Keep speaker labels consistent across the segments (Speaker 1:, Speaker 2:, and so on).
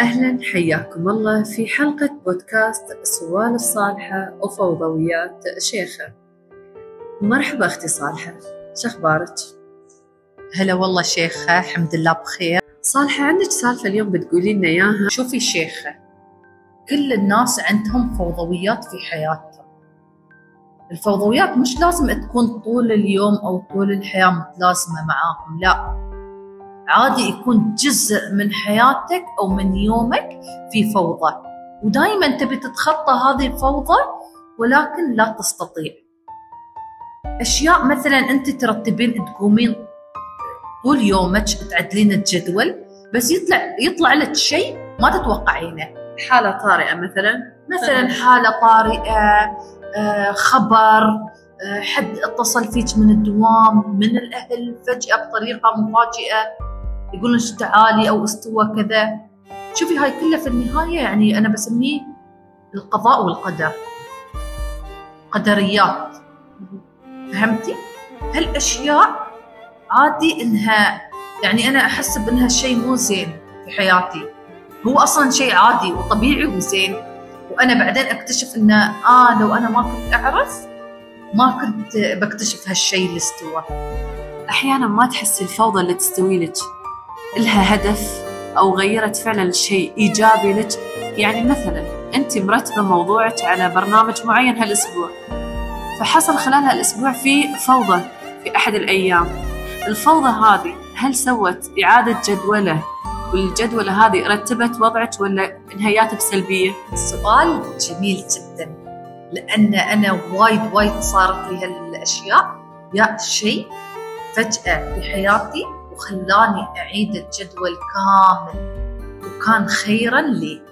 Speaker 1: أهلا حياكم الله في حلقة بودكاست سوالف صالحة وفوضويات شيخة. مرحبا أختي صالحة شخبارك؟
Speaker 2: هلا والله شيخة الحمد لله بخير.
Speaker 1: صالحة عندك سالفة اليوم بتقولي لنا إياها؟
Speaker 2: شوفي شيخة كل الناس عندهم فوضويات في حياتهم. الفوضويات مش لازم تكون طول اليوم أو طول الحياة متلازمة معاهم لا. عادي يكون جزء من حياتك أو من يومك في فوضى. ودائما تبي تتخطى هذه الفوضى ولكن لا تستطيع. أشياء مثلا أنت ترتبين تقومين طول يومك تعدلين الجدول بس يطلع يطلع لك شيء ما تتوقعينه.
Speaker 1: حالة طارئة مثلا.
Speaker 2: مثلا حالة طارئة آه، خبر آه، حد اتصل فيك من الدوام من الأهل فجأة بطريقة مفاجئة. يقولون تعالي أو استوى كذا. شوفي هاي كلها في النهاية يعني أنا بسميه القضاء والقدر. قدريات. فهمتي؟ هالأشياء عادي إنها يعني أنا أحس بإنها شيء مو زين في حياتي. هو أصلا شيء عادي وطبيعي وزين. وأنا بعدين أكتشف إنه آه لو أنا ما كنت أعرف ما كنت بكتشف هالشيء اللي استوى.
Speaker 1: أحيانا ما تحسي الفوضى اللي تستوي لك. لها هدف أو غيرت فعلا شيء إيجابي لك؟ يعني مثلا أنت مرتبة موضوعك على برنامج معين هالأسبوع فحصل خلال هالأسبوع في فوضى في أحد الأيام. الفوضى هذه هل سوت إعادة جدولة؟ والجدولة هذه رتبت وضعك ولا انهيات بسلبية؟
Speaker 2: السؤال جميل جدا لأن أنا وايد وايد صارت لي هالأشياء يا شيء فجأة في حياتي وخلاني أعيد الجدول كامل. وكان خيرا لي.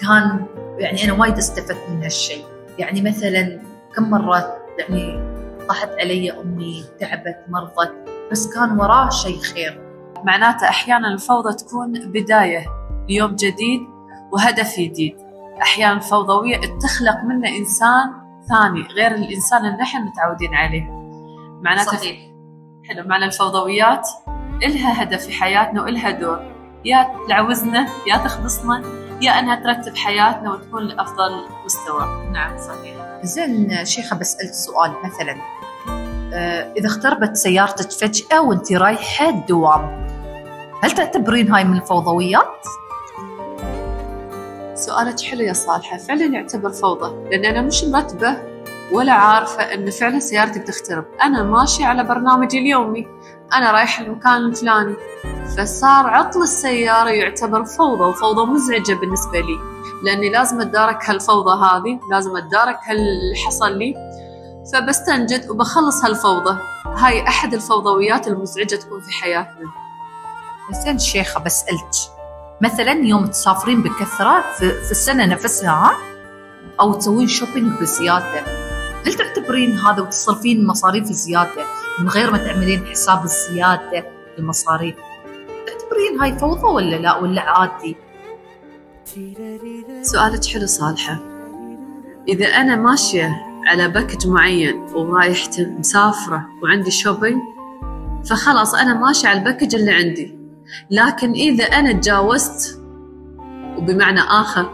Speaker 2: كان يعني أنا وايد استفدت من هالشيء يعني مثلا كم مرة يعني طاحت علي أمي تعبت مرضت بس كان وراه شيء خير.
Speaker 1: معناته أحيانا الفوضى تكون بداية ليوم جديد وهدف جديد. أحيانا الفوضوية تخلق منه إنسان ثاني غير الإنسان اللي نحن متعودين عليه.
Speaker 2: معناته صحيح.
Speaker 1: حلو معنى الفوضويات إلها هدف في حياتنا وإلها دور. يا تعوزنا يا تخلصنا يا أنها ترتب حياتنا وتكون لأفضل مستوى.
Speaker 2: نعم صحيح. زين شيخة بسألك سؤال مثلا. آه، إذا اختربت سيارتك فجأة وأنت رايحة الدوام هل تعتبرين هاي من الفوضويات؟
Speaker 1: سؤالك حلو يا صالحة. فعلا يعتبر فوضى لأن أنا مش مرتبة ولا عارفة أن فعلا سيارتي بتخترب. أنا ماشية على برنامجي اليومي. أنا رايح المكان الفلاني فصار عطل السيارة يعتبر فوضى وفوضى مزعجة بالنسبة لي. لأني لازم أتدارك هالفوضى هذه لازم أتدارك هاللي حصل لي. فبستنجد وبخلص هالفوضى. هاي أحد الفوضويات المزعجة تكون في حياتنا.
Speaker 2: زين شيخة بسألك مثلا يوم تسافرين بكثرة في السنة نفسها أو تسوين shopping بزيادة هل تعتبرين هذا وتصرفين مصاريف زيادة؟ من غير ما تعملين حساب الزيادة المصاريف. تعتبرين هاي فوضى ولا لا؟ ولا عادي؟
Speaker 1: سؤالك حلو صالحة. إذا أنا ماشية على package معين ورايحة مسافرة وعندي shopping فخلاص أنا ماشية على ال package اللي عندي. لكن إذا أنا تجاوزت وبمعنى آخر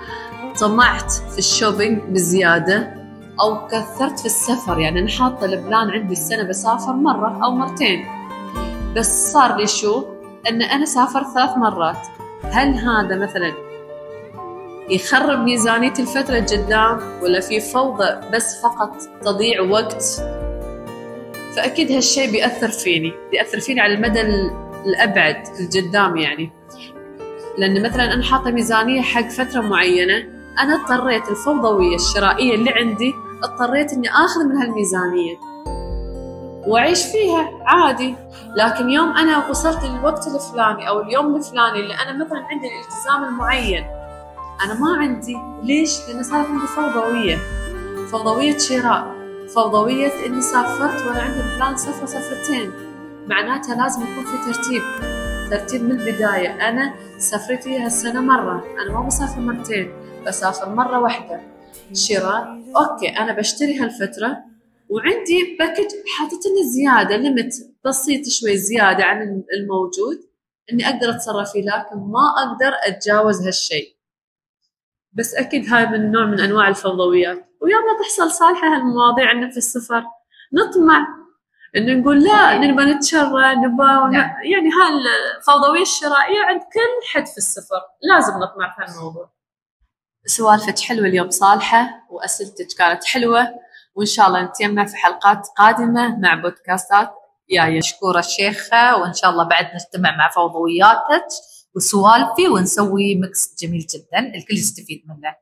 Speaker 1: طمعت في ال shopping بزيادة أو كثرت في السفر. يعني أنا حاطة ال plan عندي السنة بسافر مرة أو مرتين. بس صار لي شو؟ أن أنا سافرت ثلاث مرات. هل هذا مثلا يخرب ميزانية الفترة الجدام ولا في فوضى بس فقط تضيع وقت؟ فأكيد هالشيء بيأثر فيني. بيأثر فيني على المدى الأبعد الجدام يعني. لأن مثلا أنا حاطة ميزانية حق فترة معينة أنا اضطريت الفوضوية الشرائية اللي عندي اضطريت إني آخذ من هالميزانيه وأعيش فيها عادي. لكن يوم أنا وصلت للوقت الفلاني أو اليوم الفلاني اللي أنا مثلا عندي الالتزام المعين أنا ما عندي. ليش؟ لأن صارت عندي فوضوية. فوضوية شراء. فوضوية إني سافرت وأنا عندي plan سفره سفرتين معناتها لازم يكون في ترتيب. ترتيب من البداية. أنا سفرتي هالسنة مرة. أنا ما بسافر مرتين. بسافر مرة واحدة. شراء okay أنا بشتري هالفترة وعندي package حاطط لي زيادة limit بسيط شوي زيادة عن الموجود إني أقدر أتصرف فيه لكن ما أقدر أتجاوز هالشيء. بس أكيد هاي من نوع من أنواع الفوضويات ويوم ما تحصل صالحة هالمواضيع عندنا في السفر نطمع إنه نقول لا نبغى نتشرى نبغى
Speaker 2: نعم.
Speaker 1: يعني هالفوضويه الشرائية عند كل حد في السفر لازم نطمع في هالموضوع. سوالفك حلوة اليوم صالحة وأسئلتك كانت حلوة وإن شاء الله نتجمع في حلقات قادمة مع بودكاستات.
Speaker 2: جاية مشكورة الشيخة وإن شاء الله بعد نجتمع مع فوضوياتك وسوالفي ونسوي ميكس جميل جدا الكل يستفيد منه.